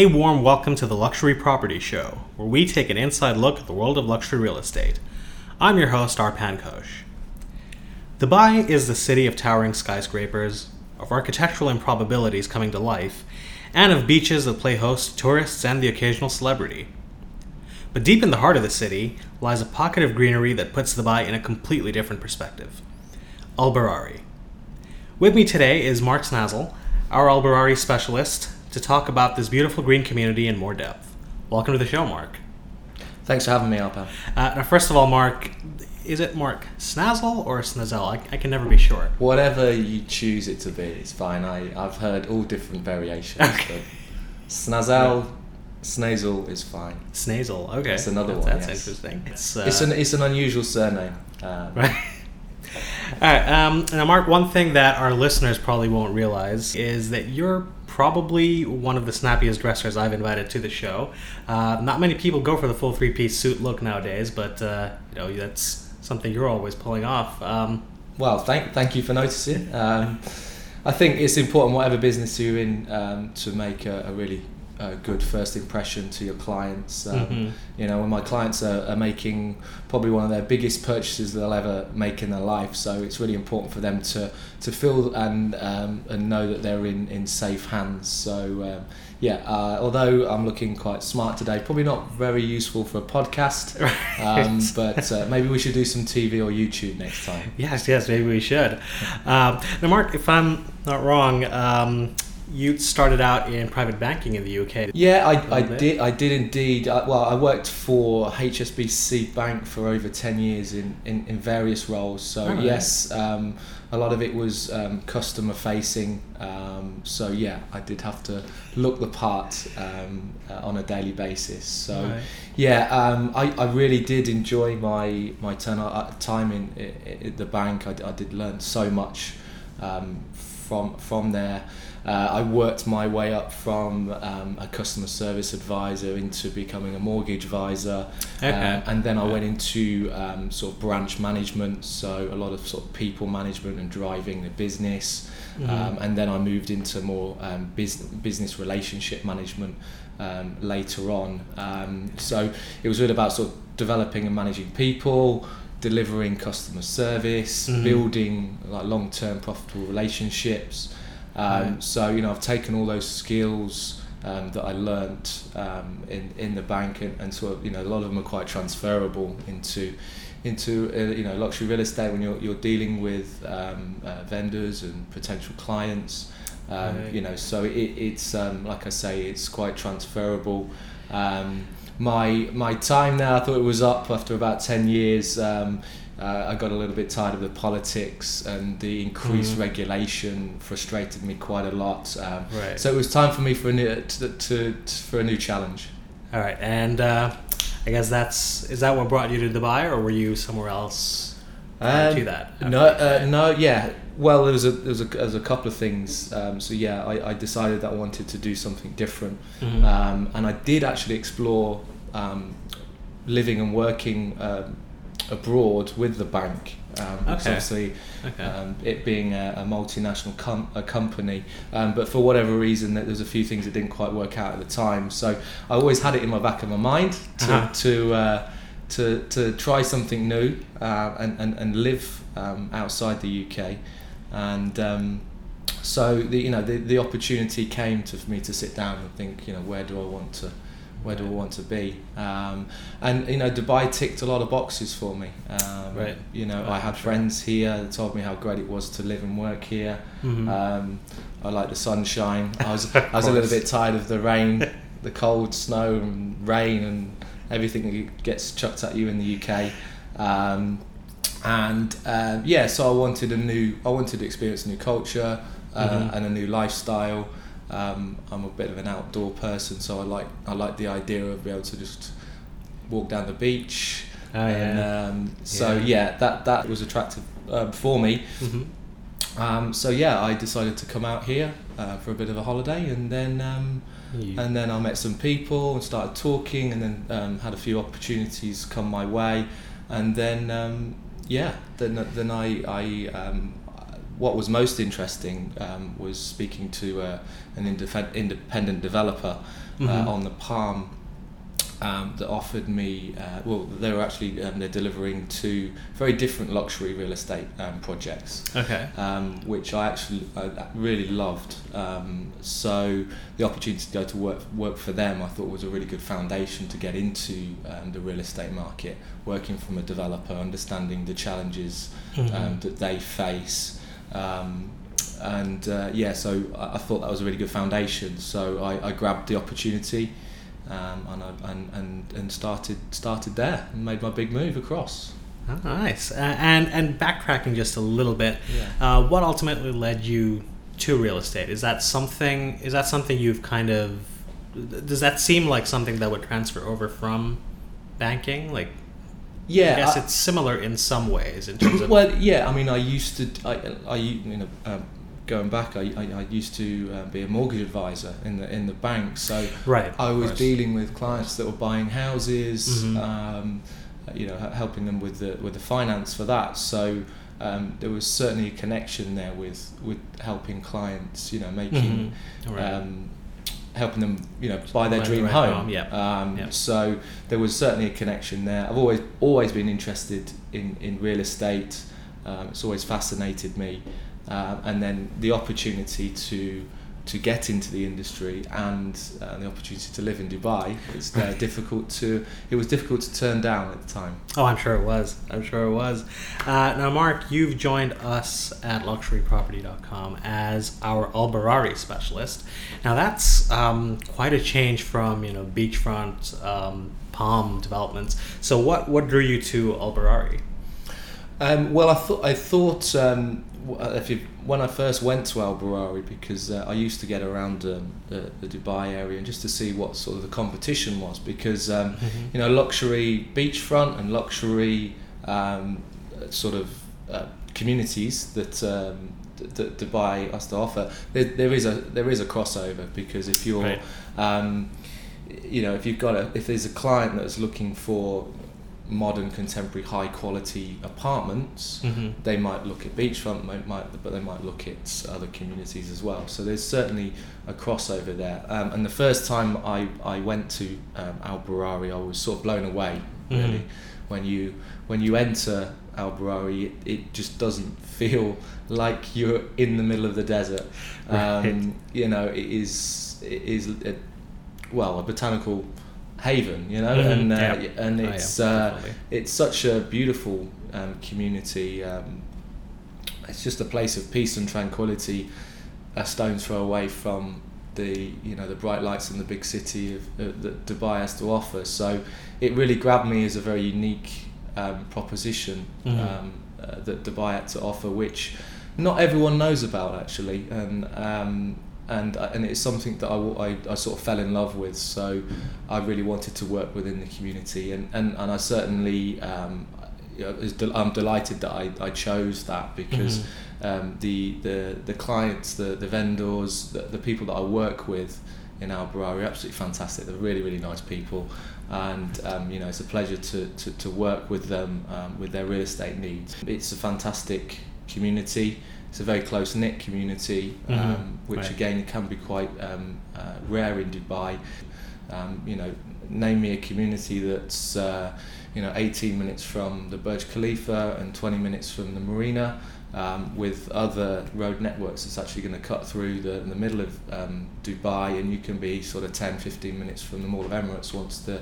A warm welcome to the Luxury Property Show, where we take an inside look at the world of luxury real estate. I'm your host, Arpan Kosh. Dubai is the city of towering skyscrapers, of architectural improbabilities coming to life, and of beaches that play host to tourists and the occasional celebrity. But deep in the heart of the city lies a pocket of greenery that puts Dubai in a completely different perspective. Al Barari. With me today is Mark Snazell, our Al Barari specialist, to talk about this beautiful green community in more depth. Welcome to the show, Mark. Thanks for having me, Alpa. Uh, now, first of all, Mark, is it Mark Snazell or Snazel? I, I can never be sure. Whatever you choose it to be, it's fine. I, I've heard all different variations. Okay. Snazel, Snazel is fine. Snazel, okay. That's another that's, one, That's yes. interesting. It's, uh, It's an it's an unusual surname. Um, Right. All right. Um, now, Mark, one thing that our listeners probably won't realize is that you're probably one of the snappiest dressers I've invited to the show. Uh, not many people go for the full three-piece suit look nowadays, but uh, you know that's something you're always pulling off. Um, Well, thank thank you for noticing. Um, I think it's important, whatever business you're in, um, to make a, a really uh, good first impression to your clients. Um, Mhm. You know, when my clients are, are making probably one of their biggest purchases they'll ever make in their life, so it's really important for them to to feel and um, and know that they're in, in safe hands. So. Um, yeah, uh, although I'm looking quite smart today, probably not very useful for a podcast, um, but uh, maybe we should do some TV or YouTube next time. Yes, yes, maybe we should. Um, now, Mark, if I'm not wrong, um, you started out in private banking in the UK. Yeah, I, I did. I did indeed. I, well, I worked for HSBC Bank for over ten years in, in, in various roles. So Oh, yes, um, a lot of it was um, customer facing. Um, so yeah, I did have to look the part um, uh, on a daily basis. So Right. yeah, um, I, I really did enjoy my my turn, uh, time in, i i the bank. I, I did learn so much um, from from there. Uh, I worked my way up from um, a customer service advisor into becoming a mortgage advisor, Okay. Um, and then I went into um, sort of branch management, so a lot of sort of people management and driving the business. Mhm. Um, and then I moved into more um, business business relationship management um, later on. Um, so it was really about sort of developing and managing people, delivering customer service, Mhm. building like long term profitable relationships. Um, Right. So you know I've taken all those skills. Um, that I learnt um, in in the bank and, and sort of you know a lot of them are quite transferable into into uh, you know luxury real estate when you're you're dealing with um, uh, vendors and potential clients. Um, Right. You know, so it, it's um, like I say, it's quite transferable. Um, my my time there, I thought it was up after about ten years. Um, uh, I got a little bit tired of the politics and the increased Mhm. regulation frustrated me quite a lot. Um, Right. so it was time for me for a new to, to, to for a new challenge. All right, and uh, I guess that's is that what brought you to Dubai, or were you somewhere else Um, to that? No, uh, no, yeah. Well, there was a there was a, there was a couple of things. Um, so yeah, I, I decided that I wanted to do something different, um, and I did actually explore um, living and working um, abroad with the bank. Um, Okay. Obviously, okay. um, it being a, a multinational com- a company, um, but for whatever reason, that there's a few things that didn't quite work out at the time. So I always had it in my back of my mind to Uh-huh. to, uh, to to try something new uh, and, and and live um, outside the UK, and um, so the you know the, the opportunity came to for me to sit down and think you know where do I want to where do I want to be? Um, and you know, Dubai ticked a lot of boxes for me. Um, Right. You know, Right, I had friends here that told me how great it was to live and work here. Mhm. Um, I like the sunshine. I was I was a little bit tired of the rain, the cold, snow, and rain, and everything that gets chucked at you in the UK. Um, and um, yeah, so I wanted a new. I wanted to experience a new culture uh, Mhm. and a new lifestyle. Um, I'm a bit of an outdoor person, so I like I like the idea of being able to just walk down the beach. Oh, and, yeah. um, so Yeah. yeah, that that was attractive um, for me. Mhm. Um, so yeah, I decided to come out here uh, for a bit of a holiday, and then um, and then I met some people and started talking, and then um, had a few opportunities come my way, and then um, yeah, then then I I um, what was most interesting um, was speaking to uh, an indef- independent developer uh, Mhm. on the Palm um, that offered me. Uh, well, they were actually um, they're delivering two very different luxury real estate um, projects Okay. um, which I actually I really loved. Um, so the opportunity to go to work work for them, I thought was a really good foundation to get into um, the real estate market. Working from a developer, understanding the challenges Mhm. um, that they face. Um, and uh, yeah, so I, I thought that was a really good foundation. So I, I grabbed the opportunity um, and, I, and and and started started there and made my big move across. Oh, nice. Uh, and and backtracking just a little bit, Yeah. uh, what ultimately led you to real estate? Is that something? Is that something you've kind of? Does that seem like something that would transfer over from banking? Like, Yeah, I guess I- it's similar in some ways in terms of. well, yeah. I mean, I used to. I, I you know, um, going back, I, I, I used to uh, be a mortgage advisor in the in the bank. So right. I was dealing with clients that were buying houses, Mhm. um, you know, helping them with the with the finance for that. So um, there was certainly a connection there with with helping clients, you know, making Mhm. Right. Helping them, you know, buy their dream right home. home, yeah. Um, Yeah. So there was certainly a connection there. I've always always been interested in in real estate. Um, it's always fascinated me, uh, and then the opportunity to to get into the industry and uh, the opportunity to live in Dubai was uh, difficult to it was difficult to turn down at the time. Oh, I'm sure it was. I'm sure it was. Uh, now, Mark, you've joined us at luxuryproperty.com as our Al Barari specialist. Now, that's um, quite a change from you know beachfront um, palm developments. So, what what drew you to Al Barari? Um, well, I thought I thought um, if you, when I first went to Al Barari because uh, I used to get around um, the, the Dubai area and just to see what sort of the competition was because um, Mhm. you know luxury beachfront and luxury um, sort of uh, communities that. Um, th- that Dubai has to offer. There, there is a there is a crossover because if you're, Right. um, you know, if you've got a if there's a client that's looking for modern, contemporary, high quality apartments, Mhm. they might look at beachfront, might, might, but they might look at other communities as well. So there's certainly a crossover there. Um, and the first time I, I went to um, Al Barari, I was sort of blown away. Really, Mhm. when you when you enter Al Barari, it, it just doesn't feel like you're in the middle of the desert. Um, Right. You know, it is it is a, well a botanical haven. You know, Mhm, and uh, yeah. and Oh, yeah, it's. uh, it's such a beautiful um, community. Um, it's just a place of peace and tranquility, a stone's throw away from the you know the bright lights in the big city of, uh, that Dubai has to offer. So it really grabbed me as a very unique um, proposition Mhm. um, uh, that Dubai had to offer, which not everyone knows about actually, and um, and uh, and it's something that I I sort of fell in love with. So I really wanted to work within the community, and and, and I certainly. Um, you know, is del- I'm delighted that I, I chose that because um, the, the the clients, the the vendors, the, the people that I work with in Al Barari are absolutely fantastic. They're really really nice people, and um, you know it's a pleasure to, to, to work with them um, with their real estate needs. It's a fantastic community. It's a very close knit community, um, Mhm. which Right. again can be quite um, uh, rare in Dubai. Um, you know, name me a community that's uh, you know 18 minutes from the Burj Khalifa and 20 minutes from the marina. Um, with other road networks, it's actually going to cut through the, the middle of um, Dubai, and you can be sort of 10, 15 minutes from the Mall of Emirates once the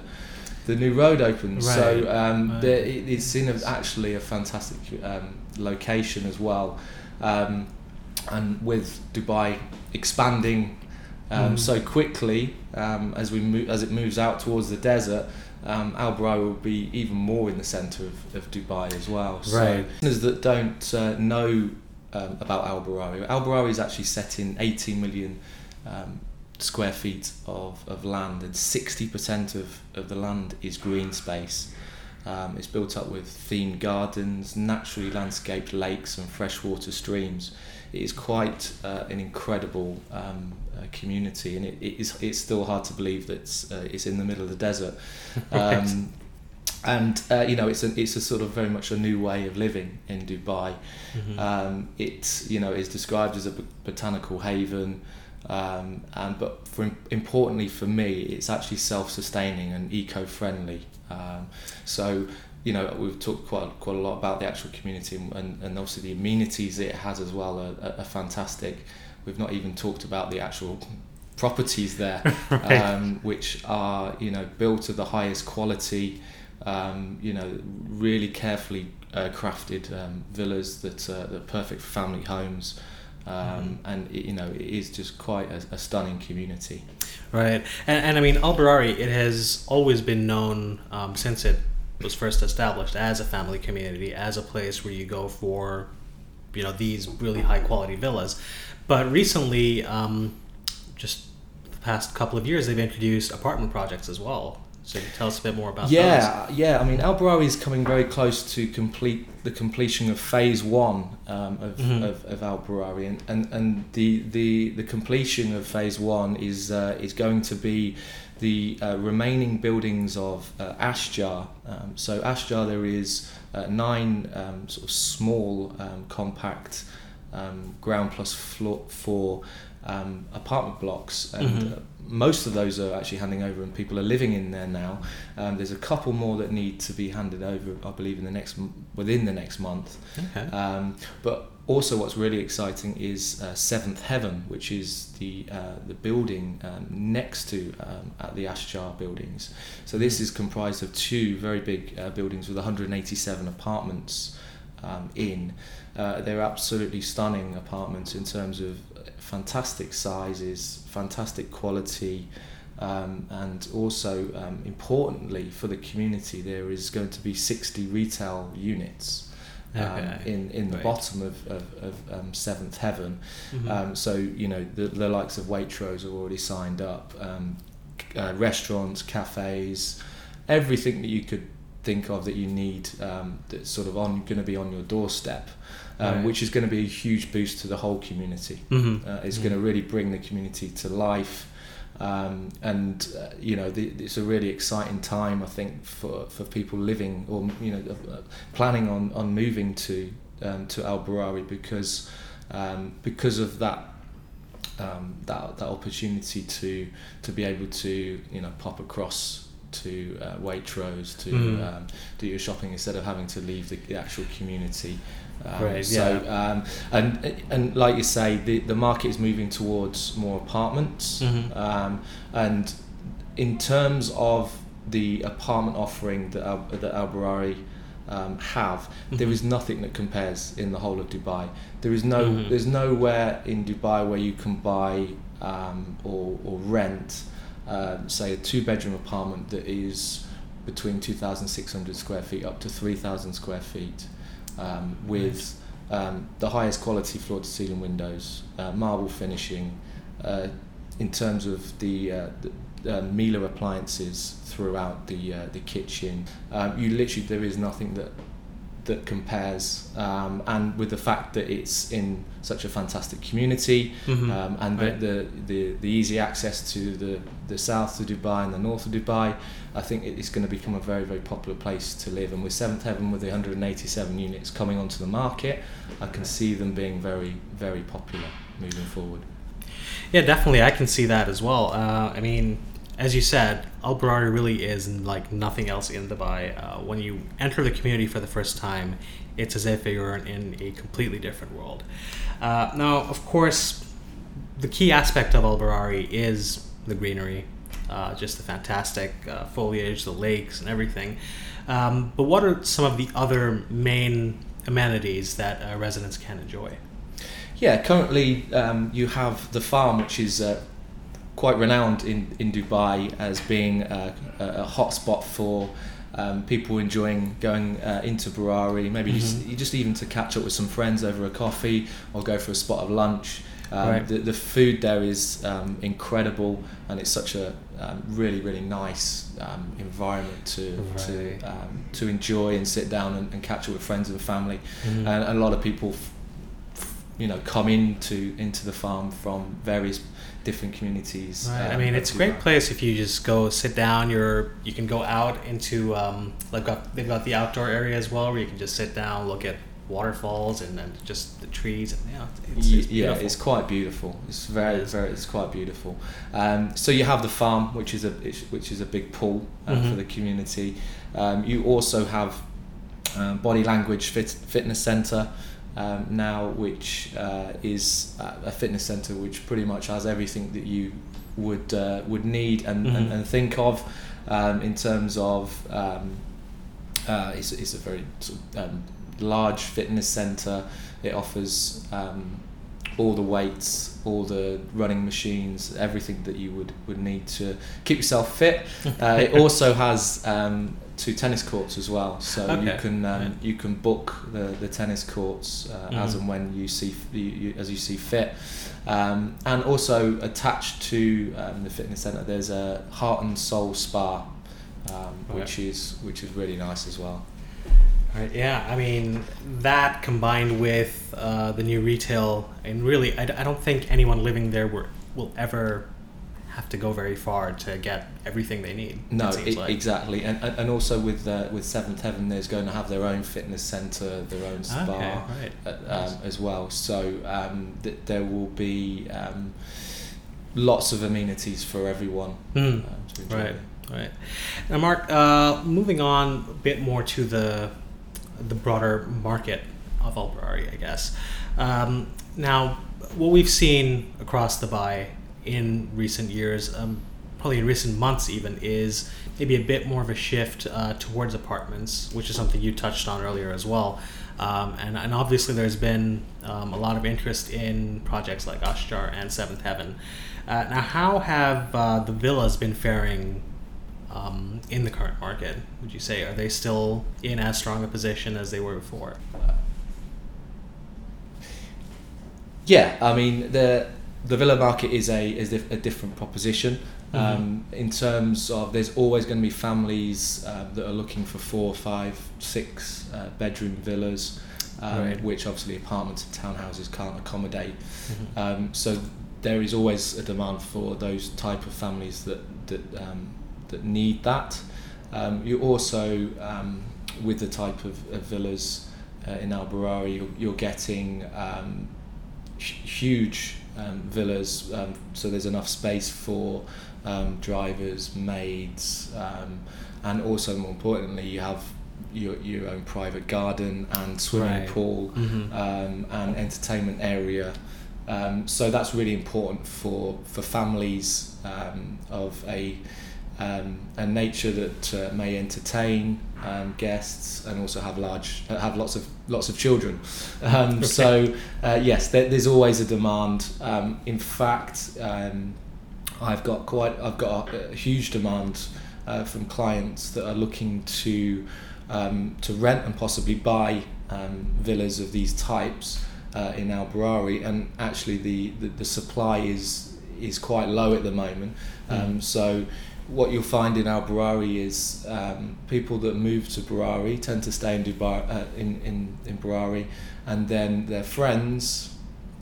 the new road opens. Right. So um, Right. there, it, it's in a, actually a fantastic um, location as well, um, and with Dubai expanding um, Mm. so quickly um, as we move, as it moves out towards the desert. Um, Al Barari will be even more in the centre of, of Dubai as well. So Right. listeners that don't uh, know um, about Al Barari, Al Barari is actually set in 18 million um, square feet of, of land, and 60% of, of the land is green space. Um, it's built up with themed gardens, naturally landscaped lakes, and freshwater streams. It is quite uh, an incredible um, uh, community, and it, it is, it's still hard to believe that it's, uh, it's in the middle of the desert. Right. Um, and uh, you know it's a it's a sort of very much a new way of living in Dubai. Mhm. Um, it you know is described as a b- botanical haven, um, and but for importantly for me, it's actually self-sustaining and eco-friendly. Um, so you know we've talked quite quite a lot about the actual community and, and obviously the amenities it has as well are, are, are fantastic. We've not even talked about the actual properties there, Right. um, which are you know built to the highest quality. Um, you know, really carefully uh, crafted um, villas that uh, that are perfect for family homes, um, and it, you know it is just quite a, a stunning community. Right, and, and I mean, Al Barari, it has always been known um, since it was first established as a family community, as a place where you go for, you know, these really high quality villas. But recently, um, just the past couple of years, they've introduced apartment projects as well. So, you tell us a bit more about yeah, yeah. I mean, Al Barari is coming very close to complete the completion of phase one um, of, Mhm. of, of Al Barari, and, and, and the, the the completion of phase one is uh, is going to be the uh, remaining buildings of uh, Ashjar. Um, so Ashjar, there is uh, nine um, sort of small, um, compact um, ground plus floor floor um, apartment blocks, and Mhm. uh, most of those are actually handing over, and people are living in there now. Um, there's a couple more that need to be handed over, I believe, in the next within the next month. Okay. Um, but also, what's really exciting is uh, Seventh Heaven, which is the uh, the building um, next to um, at the Ashjar buildings. So this is comprised of two very big uh, buildings with 187 apartments um, in. Uh, they're absolutely stunning apartments in terms of fantastic sizes, fantastic quality. Um, and also, um, importantly for the community, there is going to be 60 retail units um, Okay. in in the Right. bottom of of, of um, Seventh Heaven. Mhm. Um, so you know the the likes of Waitrose are already signed up. Um, uh, restaurants, cafes, everything that you could think of that you need um, that's sort of on going to be on your doorstep, um, Right. which is going to be a huge boost to the whole community. Mhm. Uh, it's Mhm. going to really bring the community to life. Um, and uh, you know the, it's a really exciting time I think for, for people living or you know uh, planning on, on moving to um, to Al Barari because um, because of that um, that that opportunity to to be able to you know pop across to uh, Waitrose to Mhm. um, do your shopping instead of having to leave the, the actual community. Um, Right, so yeah. um, and and like you say, the the market is moving towards more apartments. Mhm. Um, and in terms of the apartment offering that Al, that Al Barari um, have, there Mhm. is nothing that compares in the whole of Dubai. There is no Mhm. there's nowhere in Dubai where you can buy um, or or rent, um, say a two bedroom apartment that is between 2,600 square feet up to 3,000 square feet, um, with um, the highest quality floor to ceiling windows, uh, marble finishing, uh, in terms of the, uh, the uh, Miele appliances throughout the uh, the kitchen. Um, you literally there is nothing that that compares, um, and with the fact that it's in such a fantastic community, Mhm. um, and Right. the, the, the the easy access to the the south of Dubai and the north of Dubai, I think it's going to become a very very popular place to live. And with Seventh Heaven, with the 187 units coming onto the market, I can see them being very very popular moving forward. Yeah, definitely. I can see that as well. Uh, I mean, as you said, Al Barari really is like nothing else in Dubai. Uh, when you enter the community for the first time, it's as if you're in a completely different world. Uh, now, of course, the key aspect of Al Barari is the greenery, uh, just the fantastic uh, foliage, the lakes, and everything. Um, but what are some of the other main amenities that uh, residents can enjoy? Yeah, currently um, you have the farm, which is uh, quite renowned in, in Dubai as being a, a hotspot for um, people enjoying going uh, into Barari, maybe just, Mhm. just even to catch up with some friends over a coffee or go for a spot of lunch. Um, Right. the, the food there is um, incredible and it's such a um, really, really nice um, environment to, Right. to, um, to enjoy and sit down and, and catch up with friends and family Mhm. and a lot of people f- f- you know come into into the farm from various different communities. Right. I um, mean, it's a great place if you just go sit down. You're you can go out into um, they've got they've got the outdoor area as well where you can just sit down, look at waterfalls and then just the trees and yeah, it's, it's yeah, it's quite beautiful. It's very, very, it's quite beautiful. Um, so you have the farm, which is a which is a big pull uh, Mhm. for the community. Um, you also have um, body language fit, fitness center um, now, which uh, is uh, a fitness center which pretty much has everything that you would uh, would need and, and, Mhm. and think of um, in terms of. Um, uh, it's, it's a very sort of, um, large fitness center. It offers um, all the weights, all the running machines, everything that you would, would need to keep yourself fit. Uh, it also has um, two tennis courts as well, so you can um, right. you can book the, the tennis courts uh, as Mhm. and when you see you, you, as you see fit. Um, and also attached to um, the fitness center, there's a heart and soul spa, um, which is which is really nice as well. Right, yeah, I mean, that combined with uh, the new retail, and really, I don't think anyone living there will, will ever have to go very far to get everything they need. No, it e- like. exactly, and and also with uh, with Seventh Heaven, there's going to have their own fitness center, their own spa Okay, right. uh, Nice. um, as well. So um, th- there will be um, lots of amenities for everyone Mm. um, to enjoy. Right, right. Now, Mark, uh, moving on a bit more to the the broader market of Albury, I guess. Um, now, what we've seen across the Bay in recent years, um, probably in recent months even, is maybe a bit more of a shift uh, towards apartments, which is something you touched on earlier as well. Um, and, and obviously, there's been um, a lot of interest in projects like Ashjar and Seventh Heaven. Uh, now, how have uh, the villas been faring um, in the current market? Would you say are they still in as strong a position as they were before? Yeah, I mean the the villa market is a is a different proposition. Um, in terms of, there's always going to be families uh, that are looking for four, five, six uh, bedroom villas, um, Right. which obviously apartments and townhouses can't accommodate. Mhm. Um, so there is always a demand for those type of families that that um, that need that. Um, you also um, with the type of, of villas uh, in Al Barari, you're, you're getting um, hu- huge um, villas. Um, so there's enough space for um, drivers, maids, um, and also more importantly, you have your, your own private garden and swimming Right. pool Mhm. um, and entertainment area. Um, so that's really important for for families um, of a um, a nature that uh, may entertain um, guests and also have large uh, have lots of lots of children. Um, So uh, yes, there, there's always a demand. Um, in fact, um, I've got quite I've got a, a huge demand uh, from clients that are looking to um, to rent and possibly buy um, villas of these types uh, in Al Barari, and actually the, the, the supply is is quite low at the moment. Um, Mm. So what you'll find in Al Barari is um, people that move to Barari tend to stay in Dubai uh, in, in in Barari, and then their friends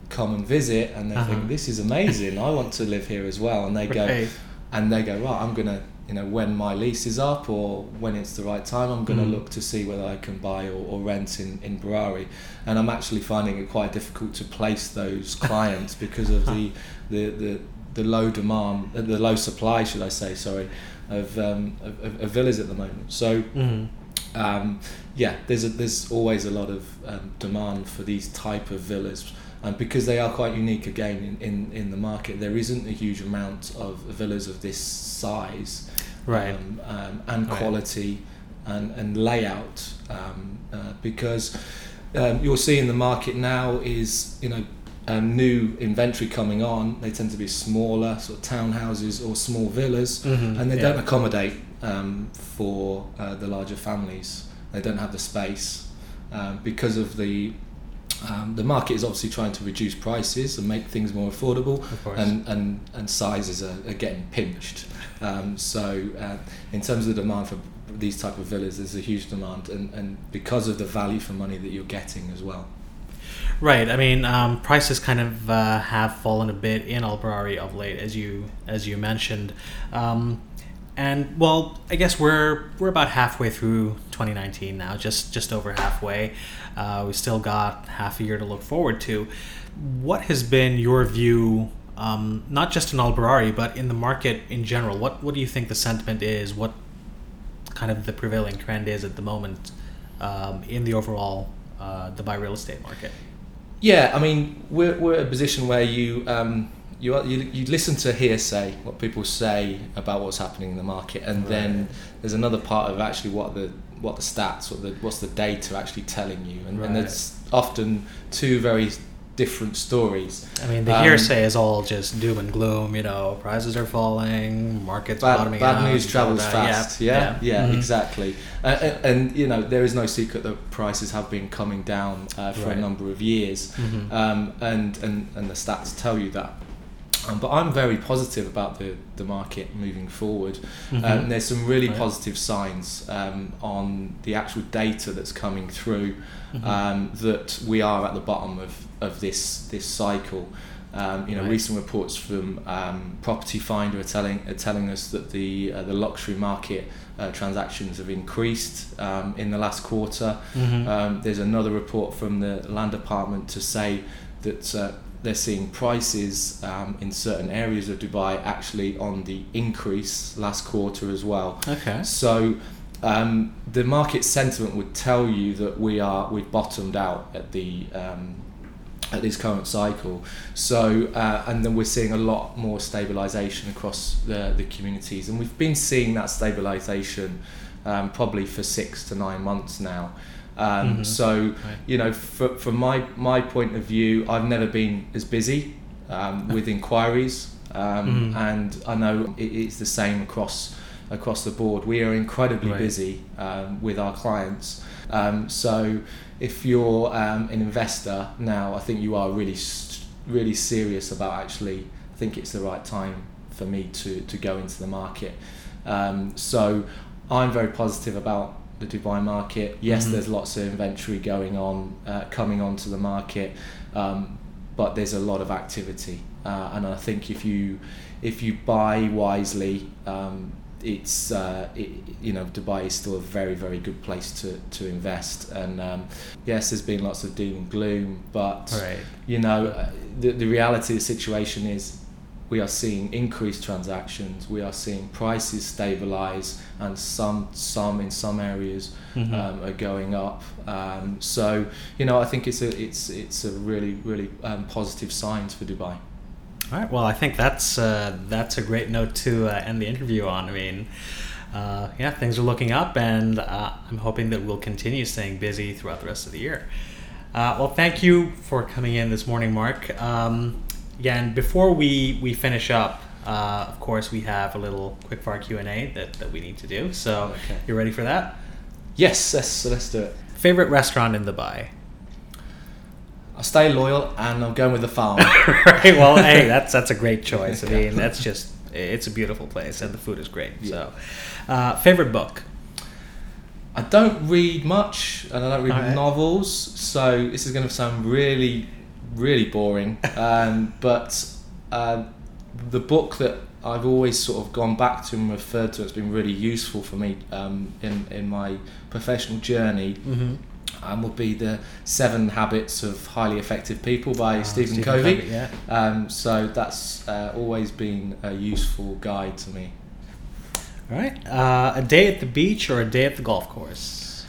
come and visit, and they Uh-huh. think this is amazing. I want to live here as well, and they go Right. and they go right. I'm gonna you know when my lease is up or when it's the right time, I'm gonna Mm. look to see whether I can buy or, or rent in in Barari, and I'm actually finding it quite difficult to place those clients because of the the the the low demand, uh, the low supply, should I say? Sorry, of um, of, of, villas at the moment. So Mhm. um, yeah, there's a, there's always a lot of um, demand for these type of villas, and because they are quite unique again in, in, in the market, there isn't a huge amount of villas of this size, Right. um, um, and Right. quality, and and layout, um, uh, because um, you'll see in the market now is you know. Um, new inventory coming on, they tend to be smaller, sort of townhouses or small villas, Mhm, and they yeah. don't accommodate um, for uh, the larger families. They don't have the space um, because of the um, the market is obviously trying to reduce prices and make things more affordable, and, and, and sizes are, are getting pinched. Um, so uh, in terms of the demand for these type of villas, there's a huge demand, and, and because of the value for money that you're getting as well. Right. I mean, um, prices kind of uh, have fallen a bit in Al Barari of late, as you as you mentioned. Um, and well, I guess we're we're about halfway through 2019 now, just just over halfway. Uh, we still got half a year to look forward to. What has been your view, um, not just in Al Barari, but in the market in general? What what do you think the sentiment is? What kind of the prevailing trend is at the moment um, in the overall uh, Dubai real estate market? Yeah, I mean, we're, we're at a position where you, um, you, you you listen to hearsay, what people say about what's happening in the market, and Right. then there's another part of actually what the what the stats, what the what's the data actually telling you, and, Right. and there's often two very different stories. I mean, the Um, hearsay is all just doom and gloom. You know, prices are falling, markets Bad, bottoming bad out. news and all travels fast. Yeah, yeah, Mhm. exactly. Uh, and, and you know, there is no secret that prices have been coming down uh, for Right. a number of years. Mhm. um, and, and and the stats tell you that. Um, but I'm very positive about the, the market moving forward. Mhm. Um, there's some really Right. positive signs um, on the actual data that's coming through Mhm. um, that we are at the bottom of, of this this cycle. Um, you know, Right. recent reports from um, Property Finder are telling are telling us that the uh, the luxury market uh, transactions have increased um, in the last quarter. Mhm. Um, there's another report from the land department to say that uh, they're seeing prices um, in certain areas of Dubai actually on the increase last quarter as well. okay. So um, the market sentiment would tell you that we are we've bottomed out at the um, at this current cycle. So uh, and then we're seeing a lot more stabilisation across the the communities, and we've been seeing that stabilisation um, probably for six to nine months now. Um, Mhm. So Right. you know, fr- from my my point of view, I've never been as busy um, with inquiries, um, Mhm. and I know it, it's the same across across the board. We are incredibly Right. busy um, with our clients. Um, so if you're um, an investor now, I think you are really really serious about actually. I think it's the right time for me to to go into the market. Um, so I'm very positive about the Dubai market. Yes, Mhm. there's lots of inventory going on, uh, coming onto the market, um, but there's a lot of activity, uh, and I think if you if you buy wisely, um, it's uh, it, you know Dubai is still a very very good place to to invest. And um, yes, there's been lots of doom and gloom, but Right. you know, uh, the, the reality of the situation is we are seeing increased transactions, we are seeing prices stabilize, and some, some in some areas Mhm. um, are going up. Um, so, you know, I think it's a, it's, it's a really, really um, positive signs for Dubai. All right. Well, I think that's uh, that's a great note to uh, end the interview on. I mean, uh, yeah, things are looking up, and uh, I'm hoping that we'll continue staying busy throughout the rest of the year. Uh, well, thank you for coming in this morning, Mark. Um, yeah, and before we we finish up, uh, of course, we have a little quickfire Q and A that, that we need to do. So, Okay. you ready for that? Yes, let's, so let's do it. Favorite restaurant in Dubai? I'll stay loyal and I'm going with the farm. right. Well, hey, that's that's a great choice. I mean, that's just it's a beautiful place and the food is great. So, uh, favorite book? I don't read much and I don't read Alright. novels, so this is going to sound really, really boring. Um, but uh, the book that I've always sort of gone back to and referred to, it's been really useful for me um, in, in my professional journey, Mm-hmm. Um, would be The Seven Habits of Highly Effective People by Ah, Stephen, Stephen Covey. Covey, yeah. Um, so that's uh, always been a useful guide to me. All right. Uh, a day at the beach or a day at the golf course?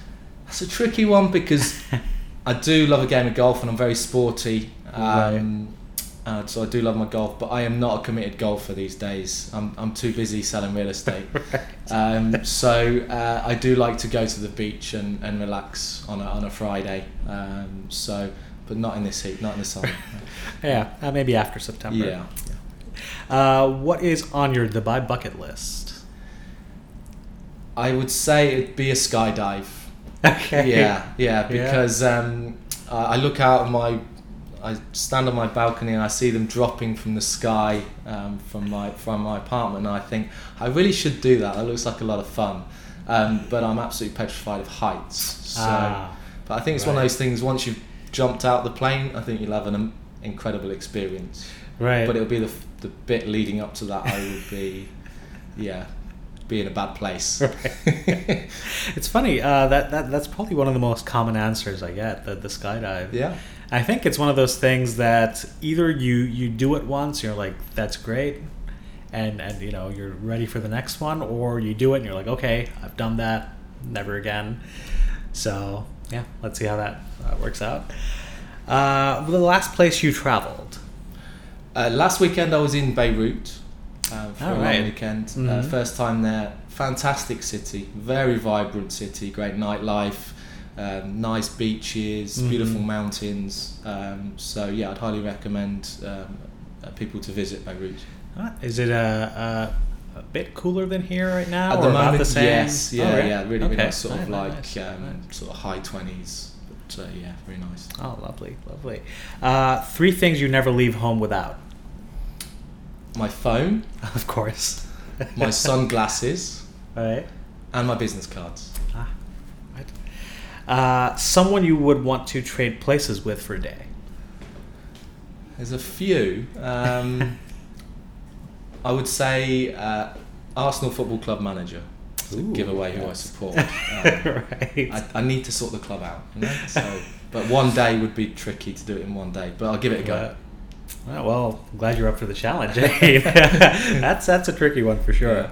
That's a tricky one because I do love a game of golf and I'm very sporty. Um, uh, so I do love my golf, but I am not a committed golfer these days. I'm, I'm too busy selling real estate. um, so uh, I do like to go to the beach and, and relax on a, on a Friday. Um, so, but not in this heat, not in the summer. yeah, uh, maybe after September. yeah. Uh, what is on your Dubai bucket list? I would say it'd be a skydive. Okay. Yeah, yeah, Yeah. because um, I I look out of my, I stand on my balcony and I see them dropping from the sky um, from my from my apartment, and I think I really should do that. That looks like a lot of fun, um, but I'm absolutely petrified of heights. So, Ah, but I think it's one of those things. Once you've jumped out the plane, I think you'll have an um, incredible experience. Right. But it'll be the, the bit leading up to that. I would be, yeah, be in a bad place. it's funny. Uh, that, that that's probably one of the most common answers I get. The the skydive. yeah. I think it's one of those things that either you you do it once, you're like, that's great, and and you know you're ready for the next one, or you do it and you're like, okay, I've done that, never again. So yeah, let's see how that uh, works out. Uh, the last place you traveled. Uh, last weekend I was in Beirut uh, for a right. long weekend. Uh, Mhm. first time there. Fantastic city, very vibrant city, great nightlife, um, nice beaches, Mhm. beautiful mountains. Um, so yeah, I'd highly recommend um, uh, people to visit Beirut. Uh, Is it a, a, a bit cooler than here right now? At or the moment, the yes, yeah, Oh, right. yeah, really, really Okay. nice, sort of Nice, like nice, um, sort of high twenties. But uh, yeah, very nice. Oh, lovely, lovely. Uh, three things you never leave home without. My phone, Of course. my sunglasses, right. and my business cards. Uh, someone you would want to trade places with for a day. There's a few. Um, I would say uh, Arsenal Football Club manager. To Ooh, give away who I support. Um, right. I, I need to sort the club out. You know? So, but one day would be tricky to do it in one day. But I'll give it a go. Well, I'm glad you're up for the challenge. eh? that's that's a tricky one for sure.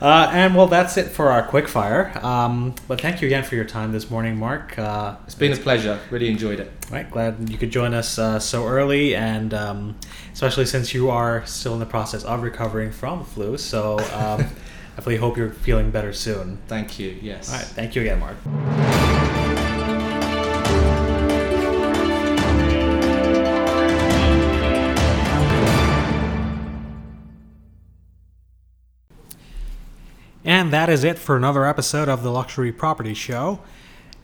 Uh, and well, that's it for our quick fire. Um, but thank you again for your time this morning, Mark. Uh, It's been a pleasure. Really enjoyed it. Right, glad you could join us uh, so early, and um, especially since you are still in the process of recovering from flu. So, um, definitely hope you're feeling better soon. Thank you. Yes. All right, thank you again, Mark. And that is it for another episode of the Luxury Property Show.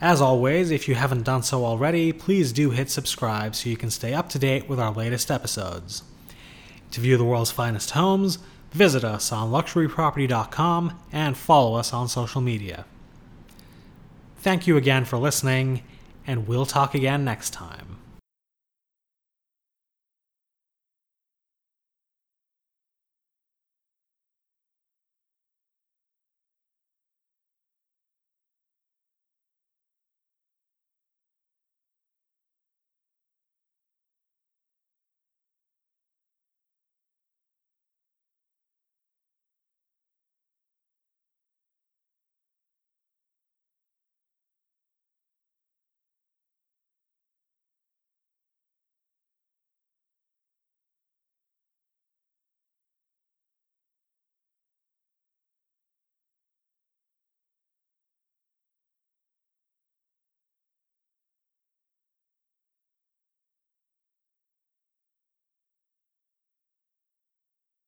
As always, if you haven't done so already, please do hit subscribe so you can stay up to date with our latest episodes. To view the world's finest homes, visit us on luxuryproperty.com and follow us on social media. Thank you again for listening, and we'll talk again next time.